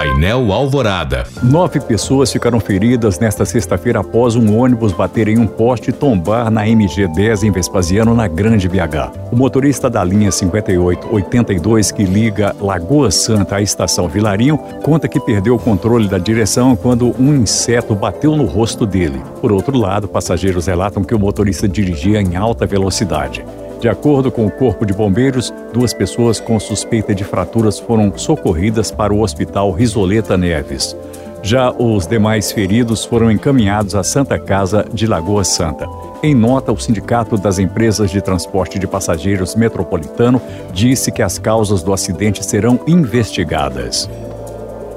Painel Alvorada. Nove pessoas ficaram feridas nesta sexta-feira após um ônibus bater em um poste e tombar na MG10 em Vespasiano, na Grande BH. O motorista da linha 5882, que liga Lagoa Santa à estação Vilarinho, conta que perdeu o controle da direção quando um inseto bateu no rosto dele. Por outro lado, passageiros relatam que o motorista dirigia em alta velocidade. De acordo com o Corpo de Bombeiros, duas pessoas com suspeita de fraturas foram socorridas para o Hospital Risoleta Neves. Já os demais feridos foram encaminhados à Santa Casa de Lagoa Santa. Em nota, o Sindicato das Empresas de Transporte de Passageiros Metropolitano disse que as causas do acidente serão investigadas.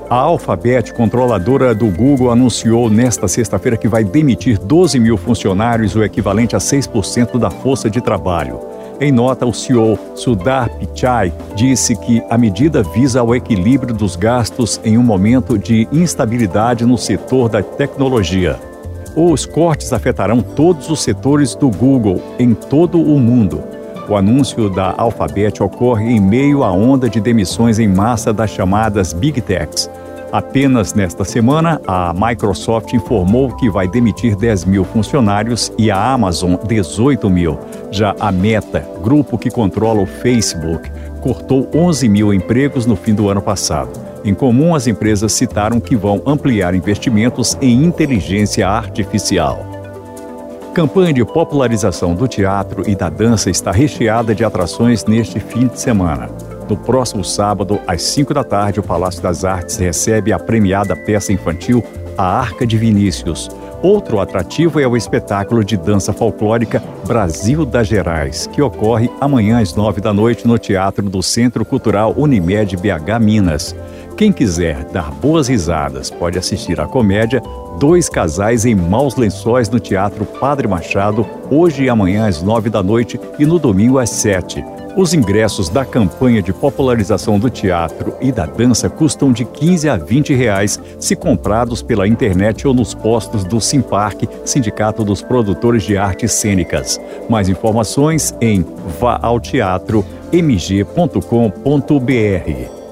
A Alphabet, controladora do Google, anunciou nesta sexta-feira que vai demitir 12 mil funcionários, o equivalente a 6% da força de trabalho. Em nota, o CEO Sudar Pichai disse que a medida visa o equilíbrio dos gastos em um momento de instabilidade no setor da tecnologia. Os cortes afetarão todos os setores do Google em todo o mundo. O anúncio da Alphabet ocorre em meio à onda de demissões em massa das chamadas Big Techs Apenas nesta semana, a Microsoft informou que vai demitir 10 mil funcionários e a Amazon 18 mil. Já a Meta, grupo que controla o Facebook, cortou 11 mil empregos no fim do ano passado. Em comum, as empresas citaram que vão ampliar investimentos em inteligência artificial. Campanha de popularização do teatro e da dança está recheada de atrações neste fim de semana. No próximo sábado, às 5 da tarde, o Palácio das Artes recebe a premiada peça infantil A Arca de Vinícius. Outro atrativo é o espetáculo de dança folclórica Brasil das Gerais, que ocorre amanhã às 9 da noite no Teatro do Centro Cultural Unimed BH Minas. Quem quiser dar boas risadas pode assistir à comédia Dois Casais em Maus Lençóis no Teatro Padre Machado, hoje e amanhã às 9 da noite e no domingo às 7. Os ingressos da campanha de popularização do teatro e da dança custam de 15 a 20 reais se comprados pela internet ou nos postos do Simpark, Sindicato dos Produtores de Artes Cênicas. Mais informações em vaalteatromg.com.br.